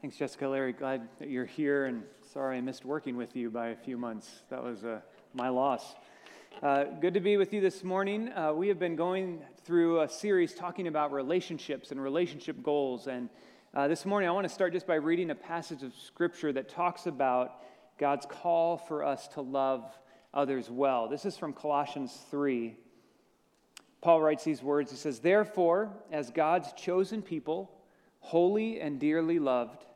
Thanks, Jessica. Larry, glad that you're here, and sorry I missed working with you by a few months. That was uh, my loss. Uh, good to be with you this morning. Uh, we have been going through a series talking about relationships and relationship goals. And uh, this morning, I want to start just by reading a passage of Scripture that talks about God's call for us to love others well. This is from Colossians 3. Paul writes these words He says, Therefore, as God's chosen people, holy and dearly loved,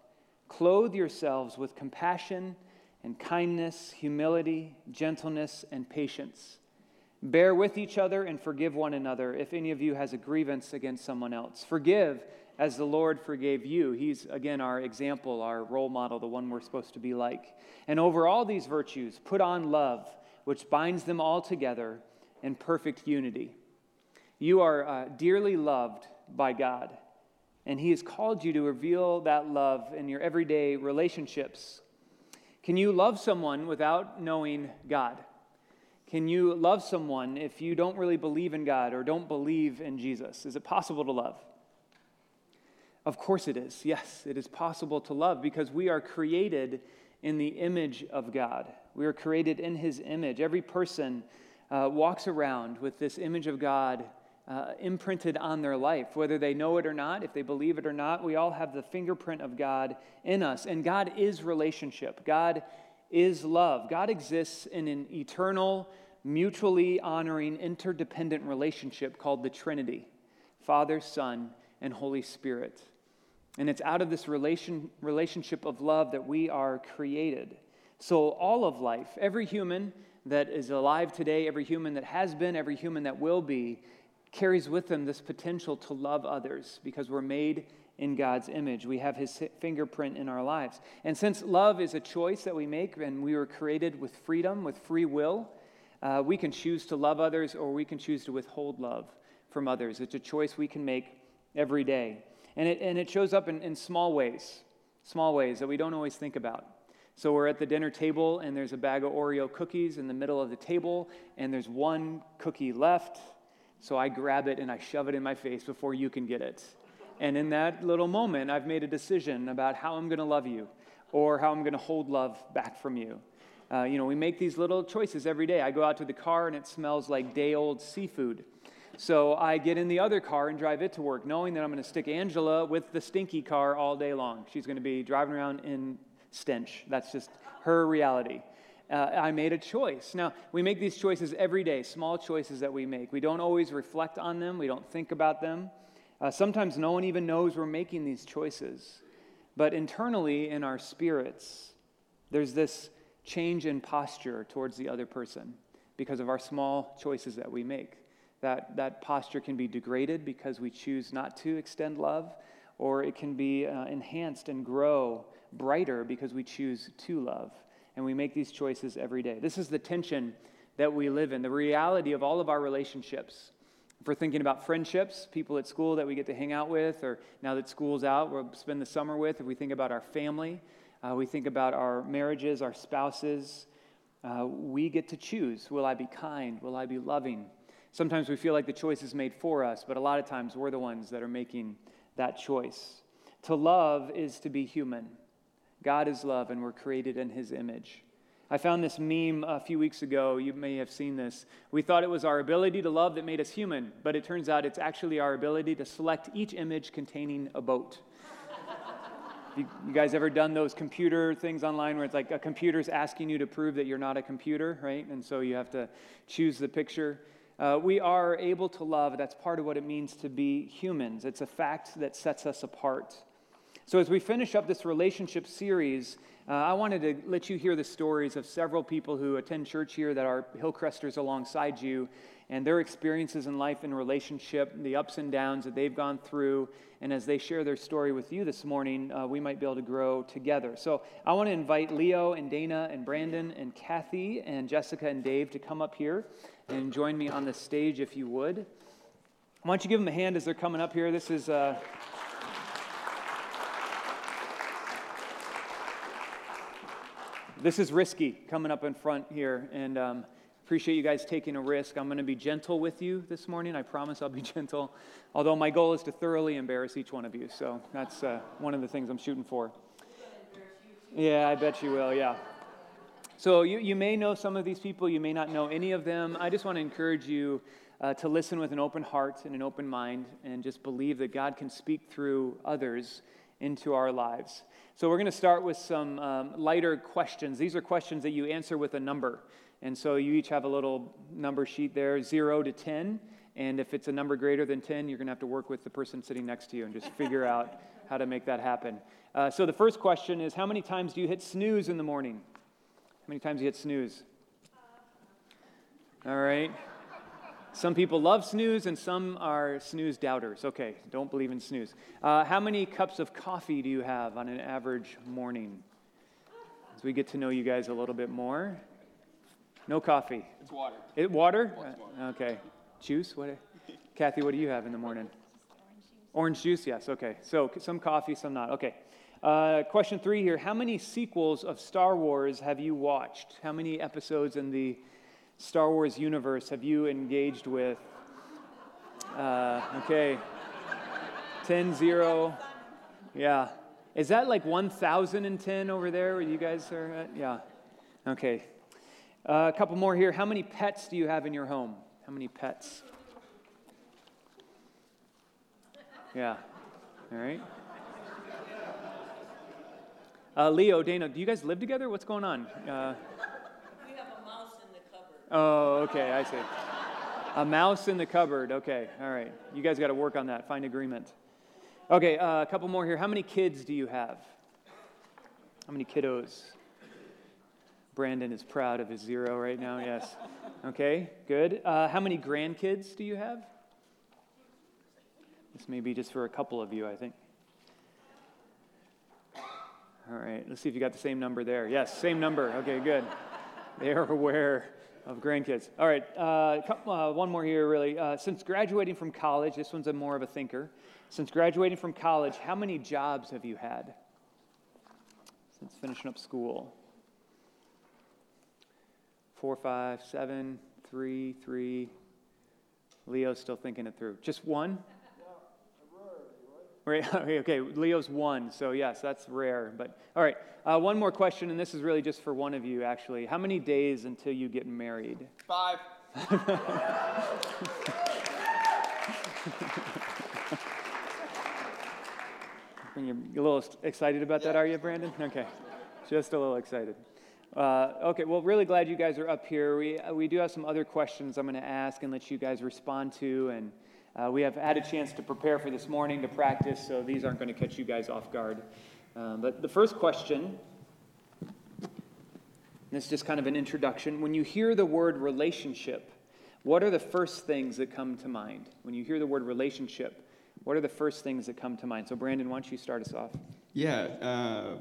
Clothe yourselves with compassion and kindness, humility, gentleness, and patience. Bear with each other and forgive one another if any of you has a grievance against someone else. Forgive as the Lord forgave you. He's, again, our example, our role model, the one we're supposed to be like. And over all these virtues, put on love, which binds them all together in perfect unity. You are uh, dearly loved by God. And He has called you to reveal that love in your everyday relationships. Can you love someone without knowing God? Can you love someone if you don't really believe in God or don't believe in Jesus? Is it possible to love? Of course it is. Yes, it is possible to love because we are created in the image of God. We are created in His image. Every person uh, walks around with this image of God uh, imprinted on their life, whether they know it or not, if they believe it or not. We all have the fingerprint of God in us. And God is relationship, God is love. God exists in an eternal, mutually honoring, interdependent relationship called the Trinity Father, Son, and Holy Spirit. And it's out of this relation, relationship of love that we are created. So, all of life, every human that is alive today, every human that has been, every human that will be, carries with them this potential to love others because we're made in God's image. We have his fingerprint in our lives. And since love is a choice that we make and we were created with freedom, with free will, uh, we can choose to love others or we can choose to withhold love from others. It's a choice we can make every day. And it, and it shows up in, in small ways, small ways that we don't always think about. So we're at the dinner table and there's a bag of Oreo cookies in the middle of the table, and there's one cookie left so I grab it and I shove it in my face before you can get it. And in that little moment, I've made a decision about how I'm going to love you or how I'm going to hold love back from you. Uh, you know, we make these little choices every day. I go out to the car and it smells like day old seafood. So I get in the other car and drive it to work, knowing that I'm going to stick Angela with the stinky car all day long. She's going to be driving around in stench. That's just her reality uh, I made a choice. Now, we make these choices every day, small choices that we make. We don't always reflect on them, we don't think about them. Uh, sometimes no one even knows we're making these choices. But internally, in our spirits, there's this change in posture towards the other person because of our small choices that we make. That, that posture can be degraded because we choose not to extend love, or it can be uh, enhanced and grow brighter because we choose to love and we make these choices every day. This is the tension that we live in, the reality of all of our relationships. If we're thinking about friendships, people at school that we get to hang out with, or now that school's out, we'll spend the summer with, if we think about our family, uh, we think about our marriages, our spouses, uh, we get to choose. Will I be kind? Will I be loving? Sometimes we feel like the choice is made for us, but a lot of times we're the ones that are making that choice. To love is to be human. God is love, and we're created in his image. I found this meme a few weeks ago. You may have seen this. We thought it was our ability to love that made us human, but it turns out it's actually our ability to select each image containing a boat. you, you, guys ever done those computer things online where it's like a computer's asking you to prove that you're not a computer, right? And so you have to choose the picture. Uh, we are able to love. That's part of what it means to be humans. It's a fact that sets us apart. So, as we finish up this relationship series, uh, I wanted to let you hear the stories of several people who attend church here that are Hillcresters alongside you and their experiences in life and relationship, the ups and downs that they've gone through. And as they share their story with you this morning, uh, we might be able to grow together. So, I want to invite Leo and Dana and Brandon and Kathy and Jessica and Dave to come up here and join me on the stage if you would. Why don't you give them a hand as they're coming up here? This is. Uh, this is risky coming up in front here, and um, appreciate you guys taking a risk. I'm going to be gentle with you this morning. I promise I'll be gentle, although my goal is to thoroughly embarrass each one of you. So that's uh, one of the things I'm shooting for. Yeah, I bet you will, yeah. So you, you may know some of these people, you may not know any of them. I just want to encourage you uh, to listen with an open heart and an open mind and just believe that God can speak through others into our lives. So we're going to start with some um, lighter questions. These are questions that you answer with a number. And so you each have a little number sheet there, zero to 10. And if it's a number greater than 10, you're going to have to work with the person sitting next to you and just figure out how to make that happen. Uh, so the first question is How many times do you hit snooze in the morning? How many times do you hit snooze? All right. Some people love snooze and some are snooze doubters. Okay, don't believe in snooze. Uh, how many cups of coffee do you have on an average morning? As we get to know you guys a little bit more. No coffee. It's water. It water? water. Uh, okay. Juice? What? Kathy, what do you have in the morning? Orange juice, yes. Okay. So some coffee, some not. Okay. Uh, question three here. How many sequels of Star Wars have you watched? How many episodes in the Star Wars universe have you engaged with? Uh, okay. 10 0. Yeah. Is that like 1010 over there where you guys are at? Yeah. Okay. Uh, a couple more here. How many pets do you have in your home? How many pets? Yeah. All right. Uh, Leo, Dana, do you guys live together? What's going on? Uh, we have a mouse in the cupboard. Oh, okay, I see. A mouse in the cupboard. Okay, all right. You guys got to work on that. Find agreement. Okay, uh, a couple more here. How many kids do you have? How many kiddos? Brandon is proud of his zero right now. Yes. Okay, good. Uh, how many grandkids do you have? This may be just for a couple of you, I think. All right, let's see if you got the same number there. Yes, same number. Okay, good. They are aware of grandkids. All right, uh, uh, one more here, really. Uh, since graduating from college, this one's a more of a thinker. Since graduating from college, how many jobs have you had since finishing up school? Four, five, seven, three, three. Leo's still thinking it through. Just one? Right, okay, Leo's one, so yes, that's rare. But all right, uh, one more question, and this is really just for one of you, actually. How many days until you get married? Five. You're a little excited about that, are you, Brandon? Okay, just a little excited. Uh, okay, well, really glad you guys are up here. We, we do have some other questions I'm going to ask and let you guys respond to, and uh, we have had a chance to prepare for this morning to practice, so these aren't going to catch you guys off guard. Um, but the first question, this is just kind of an introduction. When you hear the word relationship, what are the first things that come to mind? When you hear the word relationship, what are the first things that come to mind? So, Brandon, why don't you start us off? Yeah. Uh,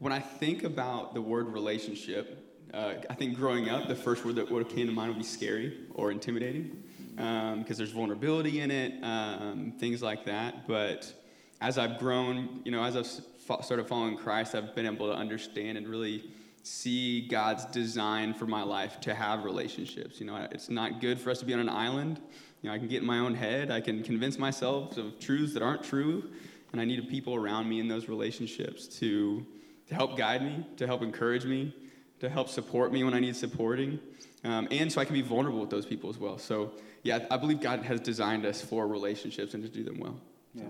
when I think about the word relationship, uh, I think growing up, the first word that would have came to mind would be scary or intimidating because um, there's vulnerability in it, um, things like that. But as I've grown, you know, as I've started following Christ, I've been able to understand and really see God's design for my life to have relationships. You know, it's not good for us to be on an island. You know, I can get in my own head. I can convince myself of truths that aren't true, and I need people around me in those relationships to to help guide me, to help encourage me, to help support me when I need supporting, um, and so I can be vulnerable with those people as well. So yeah, I believe God has designed us for relationships and to do them well. Yeah.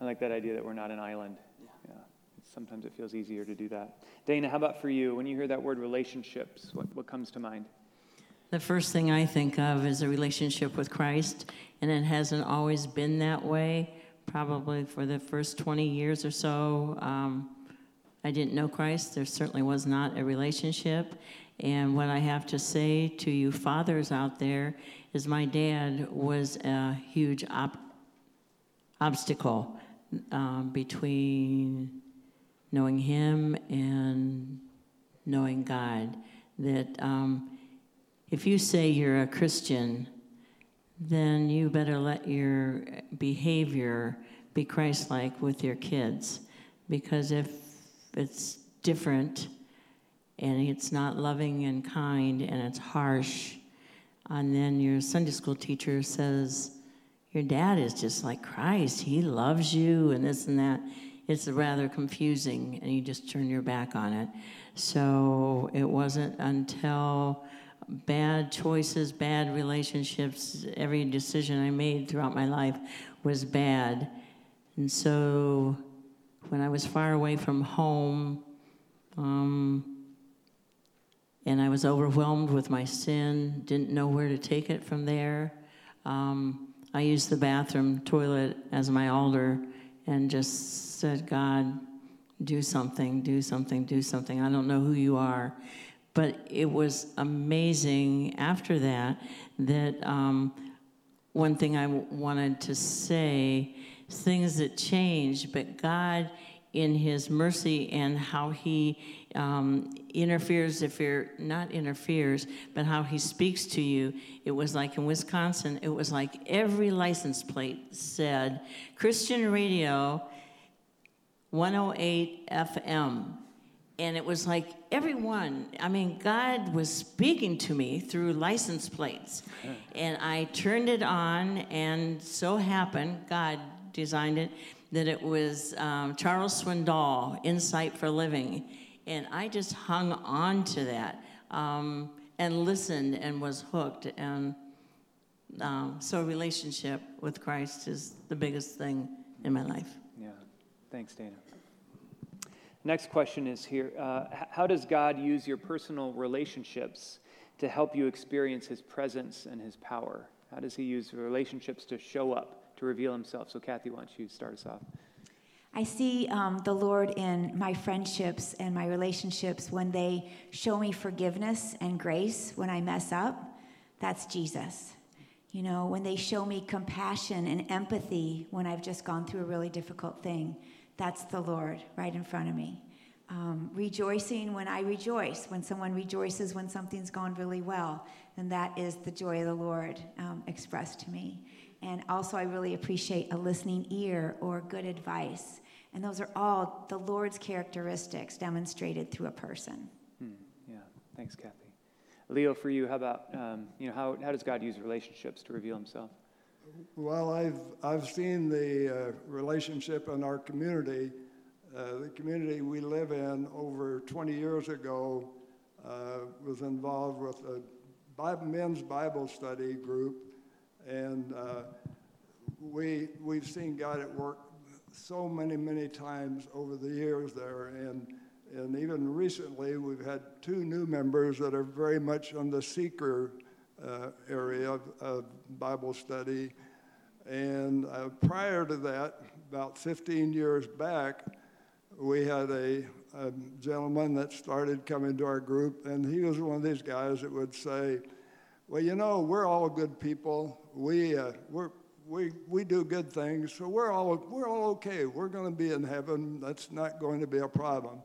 I like that idea that we're not an island. Yeah. yeah. Sometimes it feels easier to do that. Dana, how about for you? When you hear that word relationships, what, what comes to mind? The first thing I think of is a relationship with Christ, and it hasn't always been that way. Probably for the first 20 years or so, um, I didn't know Christ. There certainly was not a relationship. And what I have to say to you fathers out there is my dad was a huge op- obstacle um, between knowing him and knowing God. That um, if you say you're a Christian, then you better let your behavior be Christ like with your kids. Because if it's different and it's not loving and kind and it's harsh, and then your Sunday school teacher says, Your dad is just like Christ. He loves you, and this and that. it's rather confusing and you just turn your back on it. So it wasn't until bad choices, bad relationships, every decision I made throughout my life was bad. And so when I was far away from home, um, and I was overwhelmed with my sin, didn't know where to take it from there. Um, I used the bathroom toilet as my altar and just said, God, do something, do something, do something. I don't know who you are. But it was amazing after that that um, one thing I wanted to say things that changed, but God, in His mercy and how He um, interferes, if you're not interferes, but how He speaks to you, it was like in Wisconsin, it was like every license plate said Christian radio 108 FM. And it was like everyone, I mean, God was speaking to me through license plates. And I turned it on, and so happened, God designed it, that it was um, Charles Swindoll, Insight for Living. And I just hung on to that um, and listened and was hooked. And um, so, relationship with Christ is the biggest thing in my life. Yeah. Thanks, Dana. Next question is here uh, How does God use your personal relationships to help you experience his presence and his power? How does he use relationships to show up, to reveal himself? So, Kathy, why don't you start us off? I see um, the Lord in my friendships and my relationships when they show me forgiveness and grace when I mess up. That's Jesus. You know, when they show me compassion and empathy when I've just gone through a really difficult thing. That's the Lord right in front of me. Um, rejoicing when I rejoice, when someone rejoices when something's gone really well, then that is the joy of the Lord um, expressed to me. And also, I really appreciate a listening ear or good advice. And those are all the Lord's characteristics demonstrated through a person. Hmm, yeah, thanks, Kathy. Leo, for you, how about, um, you know, how, how does God use relationships to reveal himself? Well, I've, I've seen the uh, relationship in our community. Uh, the community we live in over 20 years ago uh, was involved with a Bible, men's Bible study group, and uh, we, we've seen God at work so many, many times over the years there. And, and even recently, we've had two new members that are very much on the seeker uh, area of, of, Bible study. And uh, prior to that, about 15 years back, we had a, a, gentleman that started coming to our group, and he was one of these guys that would say, Well, you know, we're all good people. We, uh, we're, we, we do good things, so we're all, we're all okay. We're going to be in heaven. That's not going to be a problem.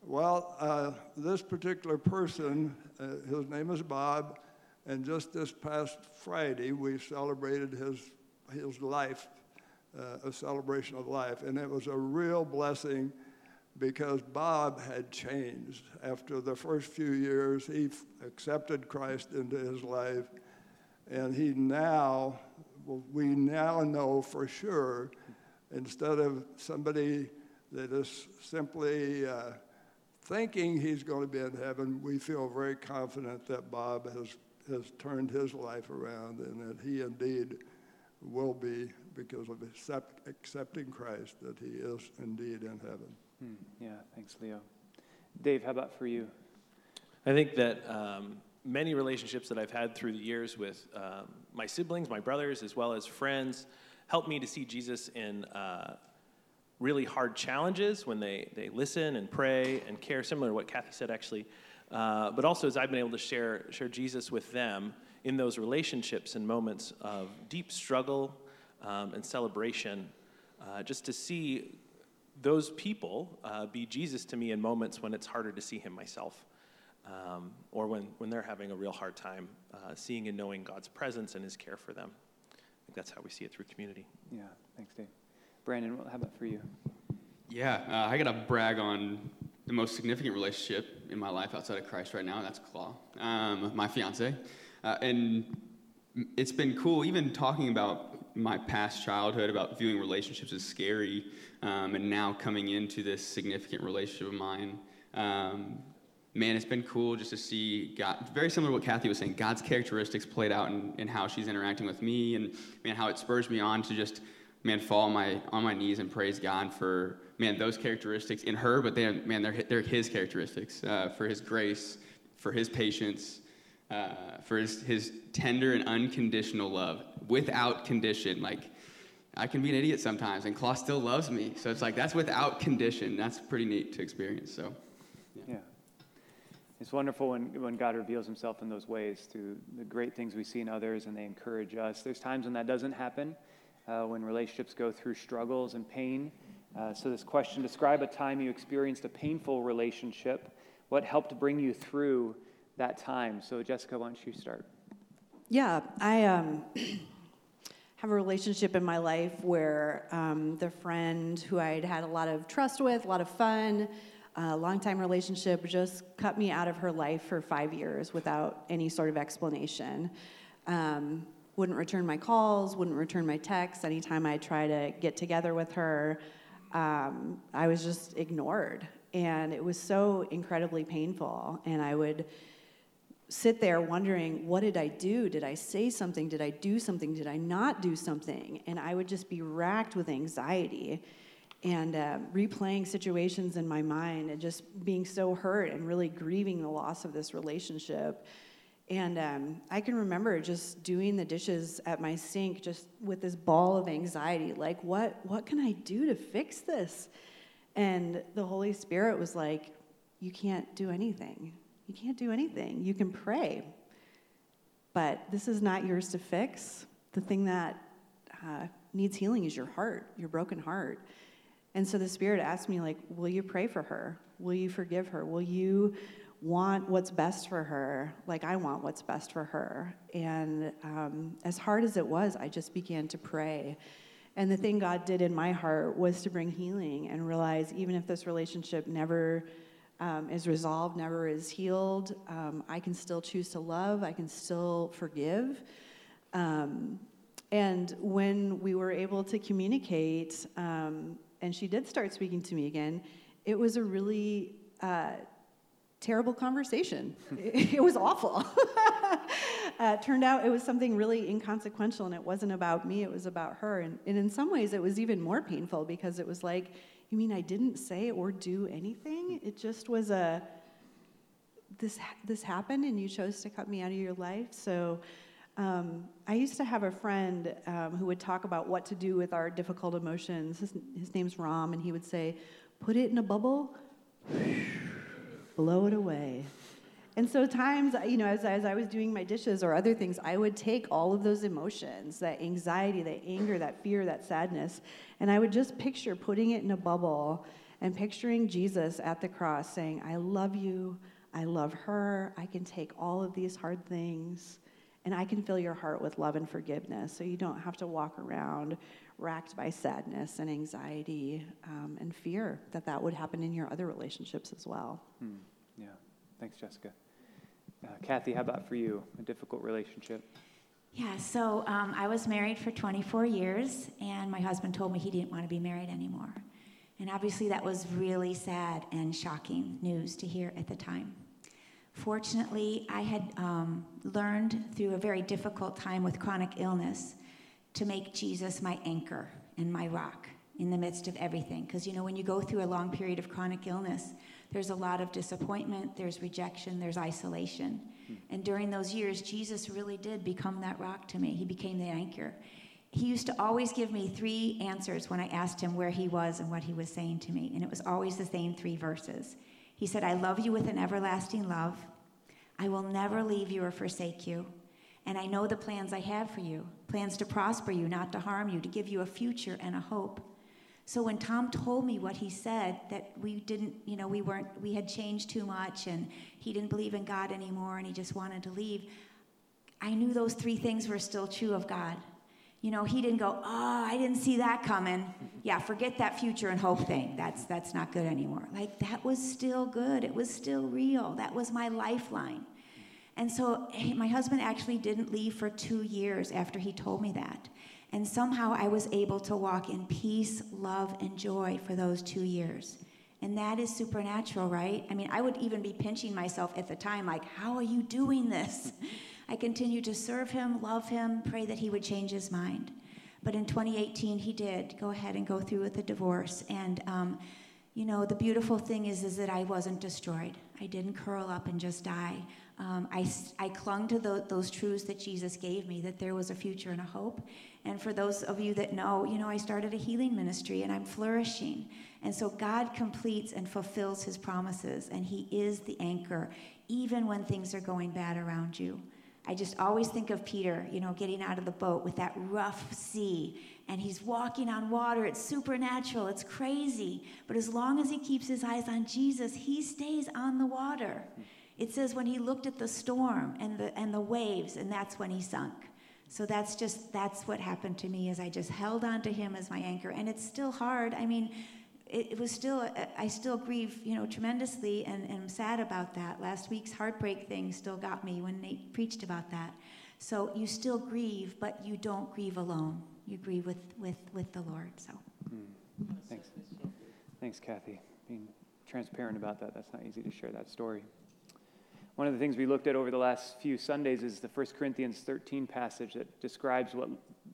Well, uh, this particular person, uh, his name is Bob, and just this past Friday, we celebrated his, his life, uh, a celebration of life. And it was a real blessing because Bob had changed. After the first few years, he f- accepted Christ into his life. And he now, we now know for sure, instead of somebody that is simply uh, thinking he's going to be in heaven, we feel very confident that Bob has has turned his life around and that he indeed will be, because of accept, accepting Christ, that he is indeed in heaven. Hmm. Yeah, thanks, Leo. Dave, how about for you? I think that um, many relationships that I've had through the years with um, my siblings, my brothers, as well as friends, helped me to see Jesus in uh, really hard challenges when they, they listen and pray and care, similar to what Kathy said actually uh, but also as I've been able to share, share Jesus with them in those relationships and moments of deep struggle um, and celebration, uh, just to see those people uh, be Jesus to me in moments when it's harder to see him myself. Um, or when, when they're having a real hard time uh, seeing and knowing God's presence and his care for them. I think that's how we see it through community. Yeah, thanks, Dave. Brandon, how about for you? Yeah, uh, I got to brag on the most significant relationship in my life outside of Christ right now, and that's Claw, um, my fiance. Uh, and it's been cool, even talking about my past childhood about viewing relationships as scary, um, and now coming into this significant relationship of mine. Um, man, it's been cool just to see God, very similar to what Kathy was saying, God's characteristics played out in, in how she's interacting with me, and man, how it spurs me on to just, man, fall on my, on my knees and praise God for, man, those characteristics in her, but they, man, they're, they're His characteristics, uh, for His grace, for His patience, uh, for his, his tender and unconditional love without condition. Like, I can be an idiot sometimes, and Claw still loves me. So it's like that's without condition. That's pretty neat to experience. So, yeah. yeah. It's wonderful when, when God reveals himself in those ways through the great things we see in others and they encourage us. There's times when that doesn't happen, uh, when relationships go through struggles and pain. Uh, so, this question describe a time you experienced a painful relationship. What helped bring you through that time. So, Jessica, why don't you start? Yeah, I um, have a relationship in my life where um, the friend who I'd had a lot of trust with, a lot of fun, a long time relationship, just cut me out of her life for five years without any sort of explanation. Um, wouldn't return my calls, wouldn't return my texts. Anytime I try to get together with her, um, I was just ignored. And it was so incredibly painful. And I would sit there wondering, what did I do? Did I say something? Did I do something? Did I not do something? And I would just be racked with anxiety and uh, replaying situations in my mind and just being so hurt and really grieving the loss of this relationship. And um, I can remember just doing the dishes at my sink, just with this ball of anxiety, like, what, what can I do to fix this? And the Holy Spirit was like, You can't do anything. You can't do anything. You can pray, but this is not yours to fix. The thing that uh, needs healing is your heart, your broken heart. And so the Spirit asked me, like, will you pray for her? Will you forgive her? Will you want what's best for her, like I want what's best for her? And um, as hard as it was, I just began to pray. And the thing God did in my heart was to bring healing and realize even if this relationship never um, is resolved, never is healed. Um, I can still choose to love, I can still forgive. Um, and when we were able to communicate, um, and she did start speaking to me again, it was a really uh, terrible conversation. it, it was awful. uh, turned out it was something really inconsequential, and it wasn't about me, it was about her. And, and in some ways, it was even more painful because it was like, you mean I didn't say or do anything? It just was a this this happened and you chose to cut me out of your life. So um, I used to have a friend um, who would talk about what to do with our difficult emotions. His, his name's Ram, and he would say, "Put it in a bubble, blow it away." And so times, you know, as, as I was doing my dishes or other things, I would take all of those emotions, that anxiety, that anger, that fear, that sadness, and I would just picture putting it in a bubble and picturing Jesus at the cross saying, I love you, I love her, I can take all of these hard things, and I can fill your heart with love and forgiveness so you don't have to walk around racked by sadness and anxiety um, and fear that that would happen in your other relationships as well. Hmm. Yeah. Thanks, Jessica. Uh, Kathy, how about for you? A difficult relationship? Yeah, so um, I was married for 24 years, and my husband told me he didn't want to be married anymore. And obviously, that was really sad and shocking news to hear at the time. Fortunately, I had um, learned through a very difficult time with chronic illness to make Jesus my anchor and my rock in the midst of everything. Because, you know, when you go through a long period of chronic illness, there's a lot of disappointment, there's rejection, there's isolation. Hmm. And during those years, Jesus really did become that rock to me. He became the anchor. He used to always give me three answers when I asked him where he was and what he was saying to me. And it was always the same three verses. He said, I love you with an everlasting love. I will never leave you or forsake you. And I know the plans I have for you plans to prosper you, not to harm you, to give you a future and a hope. So when Tom told me what he said, that we didn't, you know, we weren't, we had changed too much and he didn't believe in God anymore and he just wanted to leave, I knew those three things were still true of God. You know, he didn't go, oh, I didn't see that coming. Yeah, forget that future and hope thing. That's, that's not good anymore. Like, that was still good. It was still real. That was my lifeline. And so my husband actually didn't leave for two years after he told me that. And somehow I was able to walk in peace, love, and joy for those two years. And that is supernatural, right? I mean, I would even be pinching myself at the time, like, how are you doing this? I continued to serve him, love him, pray that he would change his mind. But in 2018, he did go ahead and go through with the divorce. And, um, you know, the beautiful thing is, is that I wasn't destroyed. I didn't curl up and just die. Um, I, I clung to the, those truths that Jesus gave me, that there was a future and a hope. And for those of you that know, you know, I started a healing ministry and I'm flourishing. And so God completes and fulfills his promises, and he is the anchor, even when things are going bad around you. I just always think of Peter, you know, getting out of the boat with that rough sea, and he's walking on water. It's supernatural, it's crazy. But as long as he keeps his eyes on Jesus, he stays on the water. It says when he looked at the storm and the, and the waves, and that's when he sunk. So that's just, that's what happened to me is I just held on to him as my anchor. And it's still hard. I mean, it, it was still, I still grieve, you know, tremendously and, and I'm sad about that. Last week's heartbreak thing still got me when Nate preached about that. So you still grieve, but you don't grieve alone. You grieve with, with, with the Lord, so. Mm. Thanks. Thanks, Kathy. Being transparent about that, that's not easy to share that story. One of the things we looked at over the last few Sundays is the 1 Corinthians 13 passage that describes what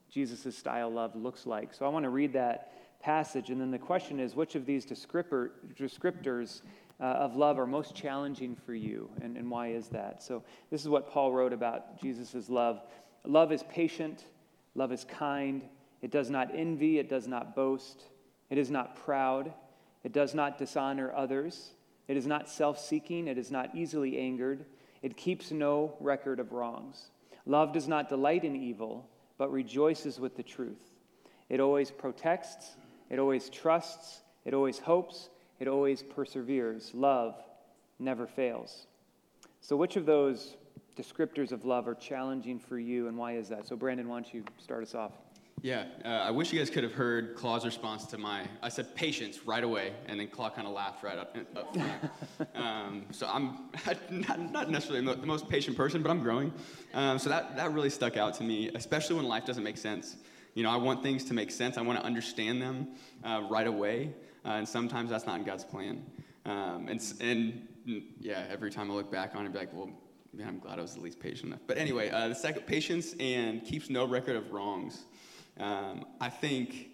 Jesus' style love looks like. So I want to read that passage, and then the question is which of these descriptors uh, of love are most challenging for you, and, and why is that? So this is what Paul wrote about Jesus' love. Love is patient, love is kind, it does not envy, it does not boast, it is not proud, it does not dishonor others. It is not self seeking, it is not easily angered, it keeps no record of wrongs. Love does not delight in evil, but rejoices with the truth. It always protects, it always trusts, it always hopes, it always perseveres. Love never fails. So, which of those descriptors of love are challenging for you, and why is that? So, Brandon, why don't you start us off? Yeah, uh, I wish you guys could have heard Claw's response to my. I said patience right away, and then Claw kind of laughed right up. up front. um, so I'm not, not, necessarily the most patient person, but I'm growing. Um, so that that really stuck out to me, especially when life doesn't make sense. You know, I want things to make sense. I want to understand them uh, right away, uh, and sometimes that's not in God's plan. Um, and and yeah, every time I look back on it, I'd be like, well, man, I'm glad I was at least patient enough. But anyway, uh, the second, patience and keeps no record of wrongs. Um, I think,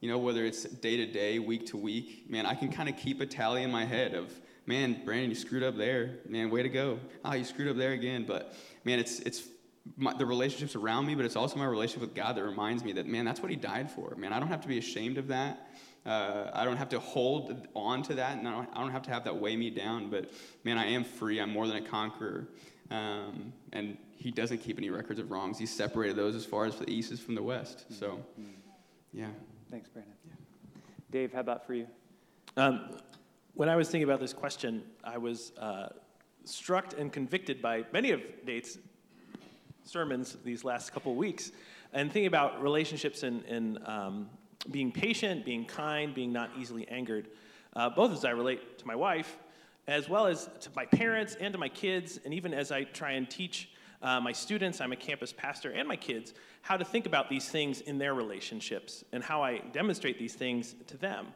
you know, whether it's day to day, week to week, man, I can kind of keep a tally in my head of, man, Brandon, you screwed up there. Man, way to go. Ah, oh, you screwed up there again. But man, it's it's my, the relationships around me, but it's also my relationship with God that reminds me that, man, that's what He died for. Man, I don't have to be ashamed of that. Uh, I don't have to hold on to that, and I don't, I don't have to have that weigh me down. But man, I am free. I'm more than a conqueror. Um, and he doesn't keep any records of wrongs. He separated those as far as the east is from the west. Mm-hmm. So, mm-hmm. yeah. Thanks, Brandon. Yeah. Dave, how about for you? Um, when I was thinking about this question, I was uh, struck and convicted by many of Nate's sermons these last couple weeks, and thinking about relationships and, and um, being patient, being kind, being not easily angered, uh, both as I relate to my wife, as well as to my parents and to my kids, and even as I try and teach uh, my students, I'm a campus pastor, and my kids, how to think about these things in their relationships and how I demonstrate these things to them.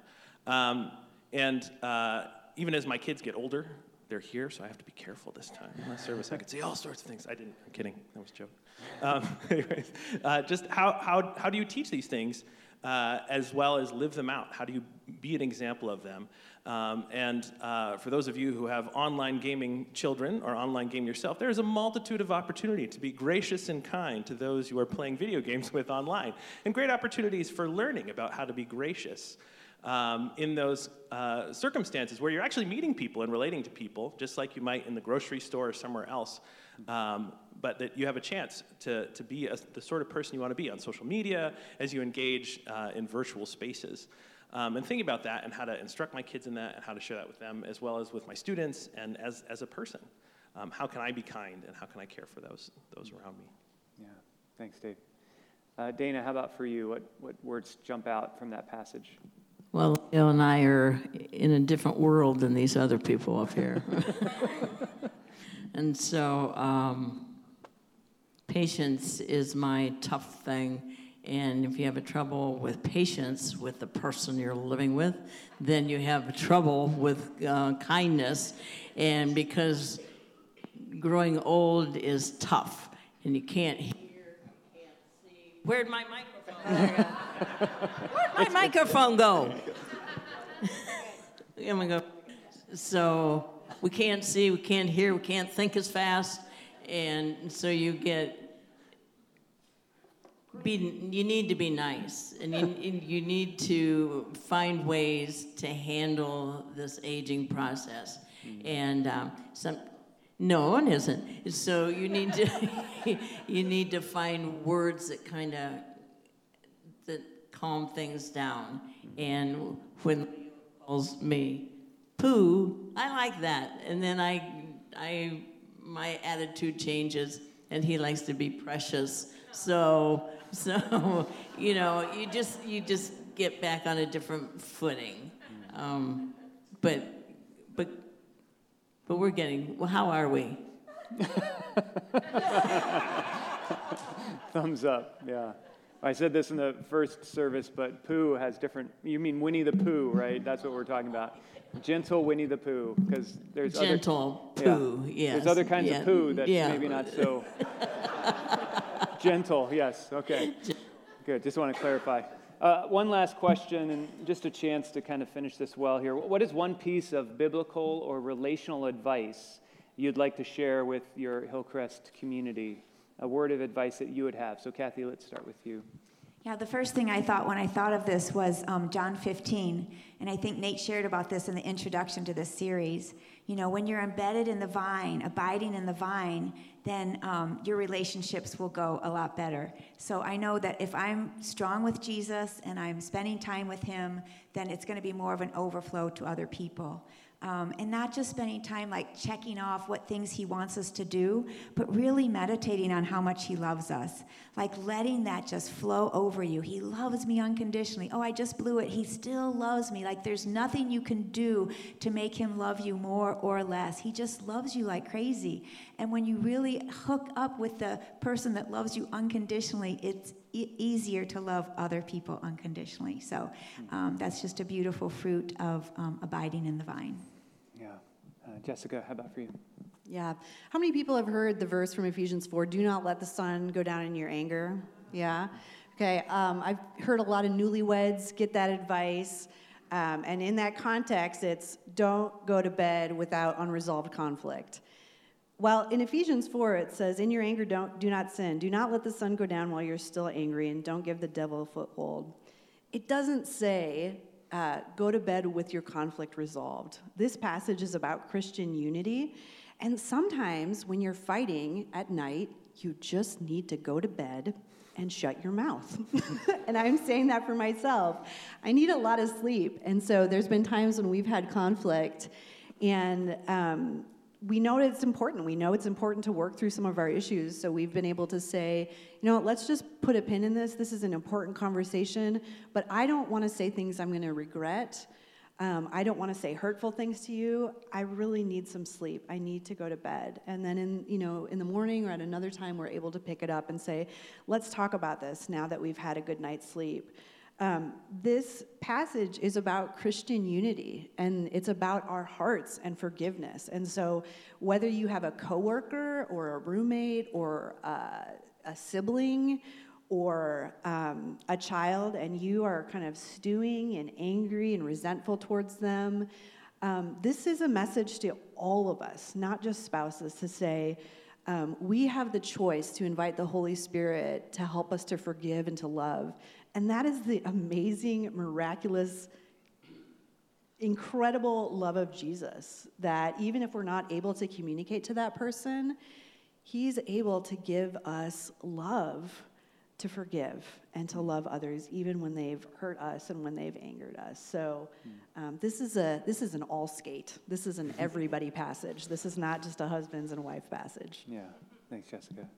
Um, and uh, even as my kids get older, they're here, so I have to be careful this time. In my service, I could say all sorts of things. I didn't. I'm kidding. That was a joke. Um, anyways, uh, just how, how, how do you teach these things uh, as well as live them out? How do you be an example of them? Um, and uh, for those of you who have online gaming children or online game yourself, there is a multitude of opportunity to be gracious and kind to those you are playing video games with online, and great opportunities for learning about how to be gracious. Um, in those uh, circumstances where you're actually meeting people and relating to people, just like you might in the grocery store or somewhere else, um, but that you have a chance to, to be a, the sort of person you want to be on social media as you engage uh, in virtual spaces. Um, and thinking about that and how to instruct my kids in that and how to share that with them as well as with my students and as, as a person. Um, how can I be kind and how can I care for those, those around me? Yeah, thanks, Dave. Uh, Dana, how about for you? What, what words jump out from that passage? Well, Leo and I are in a different world than these other people up here. and so, um, patience is my tough thing And if you have a trouble with patience with the person you're living with, then you have trouble with uh, kindness. And because growing old is tough, and you can't hear, you can't see. Where'd my microphone? Where'd my microphone go? I'm gonna go. So we can't see, we can't hear, we can't think as fast, and so you get. Be, you need to be nice, and you, you need to find ways to handle this aging process. And um, some, no one isn't. So you need to, you need to find words that kind of calm things down. And when he calls me poo, I like that. And then I, I, my attitude changes, and he likes to be precious. So, so you know, you just you just get back on a different footing. Um, but, but, but we're getting. Well, how are we? Thumbs up, yeah. I said this in the first service, but Pooh has different. You mean Winnie the Pooh, right? That's what we're talking about. Gentle Winnie the Pooh, because there's Gentle other, poo, yeah. yes. There's other kinds yeah, of poo that's yeah. maybe not so gentle. Yes, okay. Good. Just want to clarify. Uh, one last question, and just a chance to kind of finish this well here. What is one piece of biblical or relational advice you'd like to share with your Hillcrest community? A word of advice that you would have. So, Kathy, let's start with you. Yeah, the first thing I thought when I thought of this was um, John 15. And I think Nate shared about this in the introduction to this series. You know, when you're embedded in the vine, abiding in the vine, then um, your relationships will go a lot better. So I know that if I'm strong with Jesus and I'm spending time with Him, then it's going to be more of an overflow to other people. Um, and not just spending time like checking off what things he wants us to do, but really meditating on how much he loves us. Like letting that just flow over you. He loves me unconditionally. Oh, I just blew it. He still loves me. Like there's nothing you can do to make him love you more or less. He just loves you like crazy. And when you really hook up with the person that loves you unconditionally, it's e- easier to love other people unconditionally. So um, that's just a beautiful fruit of um, abiding in the vine. Uh, Jessica, how about for you? Yeah. How many people have heard the verse from Ephesians 4 do not let the sun go down in your anger? Yeah. Okay. Um, I've heard a lot of newlyweds get that advice. Um, and in that context, it's don't go to bed without unresolved conflict. Well, in Ephesians 4, it says, In your anger, don't, do not sin. Do not let the sun go down while you're still angry, and don't give the devil a foothold. It doesn't say, uh, go to bed with your conflict resolved. This passage is about Christian unity. And sometimes when you're fighting at night, you just need to go to bed and shut your mouth. and I'm saying that for myself. I need a lot of sleep. And so there's been times when we've had conflict, and um, we know it's important. We know it's important to work through some of our issues. So we've been able to say, you know, let's just put a pin in this. This is an important conversation, but I don't want to say things I'm going to regret. Um, I don't want to say hurtful things to you. I really need some sleep. I need to go to bed. And then in, you know, in the morning or at another time, we're able to pick it up and say, let's talk about this now that we've had a good night's sleep. Um, this passage is about Christian unity and it's about our hearts and forgiveness. And so, whether you have a coworker or a roommate or uh, a sibling or um, a child and you are kind of stewing and angry and resentful towards them, um, this is a message to all of us, not just spouses, to say, um, we have the choice to invite the Holy Spirit to help us to forgive and to love. And that is the amazing, miraculous, incredible love of Jesus that even if we're not able to communicate to that person, He's able to give us love to forgive and to love others even when they've hurt us and when they've angered us so um, this is a this is an all skate this is an everybody passage this is not just a husbands and wife passage Yeah. Thanks, Jessica.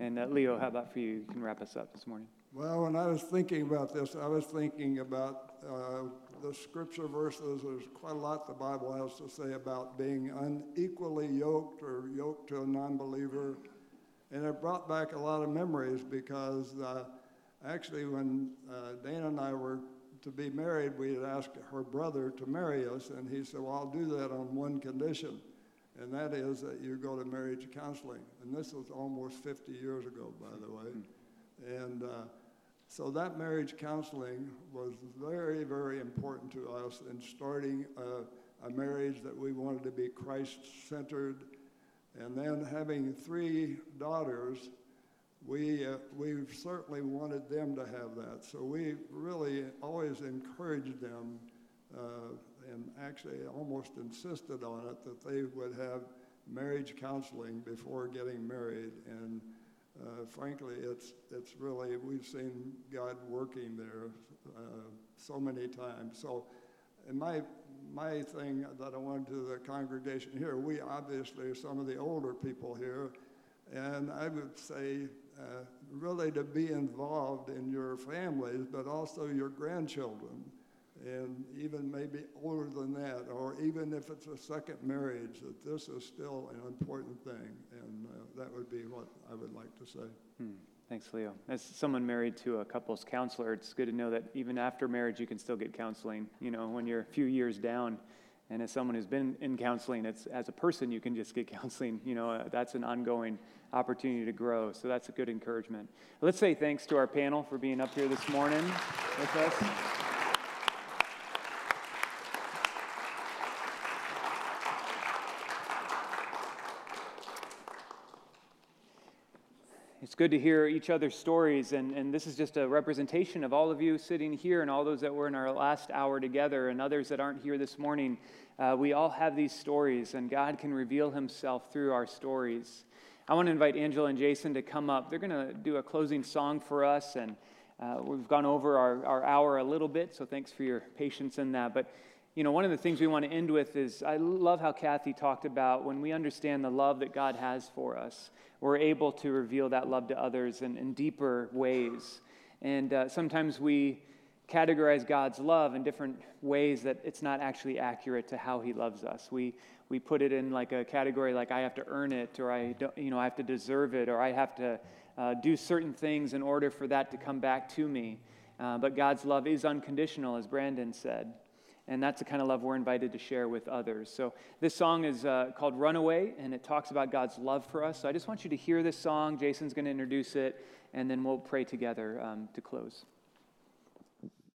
And uh, Leo, how about for you? You can wrap us up this morning. Well, when I was thinking about this, I was thinking about uh, the scripture verses. There's quite a lot the Bible has to say about being unequally yoked or yoked to a non believer. And it brought back a lot of memories because uh, Actually, when uh, Dana and I were to be married, we had asked her brother to marry us, and he said, Well, I'll do that on one condition, and that is that you go to marriage counseling. And this was almost 50 years ago, by the way. And uh, so that marriage counseling was very, very important to us in starting a, a marriage that we wanted to be Christ centered. And then having three daughters, we, uh, we certainly wanted them to have that. So we really always encouraged them uh, and actually almost insisted on it that they would have marriage counseling before getting married. And uh, frankly, it's, it's really, we've seen God working there uh, so many times. So, in my, my thing that I wanted to the congregation here, we obviously are some of the older people here, and I would say uh, really to be involved in your families, but also your grandchildren, and even maybe older than that, or even if it's a second marriage, that this is still an important thing, and uh, that would be what I would like to say. Hmm. Thanks, Leo. As someone married to a couples counselor, it's good to know that even after marriage, you can still get counseling. You know, when you're a few years down, and as someone who's been in counseling, it's as a person you can just get counseling. You know, uh, that's an ongoing opportunity to grow. So that's a good encouragement. Let's say thanks to our panel for being up here this morning with us. It's good to hear each other's stories, and, and this is just a representation of all of you sitting here and all those that were in our last hour together and others that aren't here this morning. Uh, we all have these stories, and God can reveal Himself through our stories. I want to invite Angela and Jason to come up. They're going to do a closing song for us, and uh, we've gone over our, our hour a little bit, so thanks for your patience in that. But, you know, one of the things we want to end with is I love how Kathy talked about when we understand the love that God has for us, we're able to reveal that love to others in, in deeper ways. And uh, sometimes we categorize God's love in different ways that it's not actually accurate to how He loves us. We, we put it in like a category like I have to earn it, or I, don't, you know, I have to deserve it, or I have to uh, do certain things in order for that to come back to me. Uh, but God's love is unconditional, as Brandon said. And that's the kind of love we're invited to share with others. So, this song is uh, called Runaway, and it talks about God's love for us. So, I just want you to hear this song. Jason's going to introduce it, and then we'll pray together um, to close.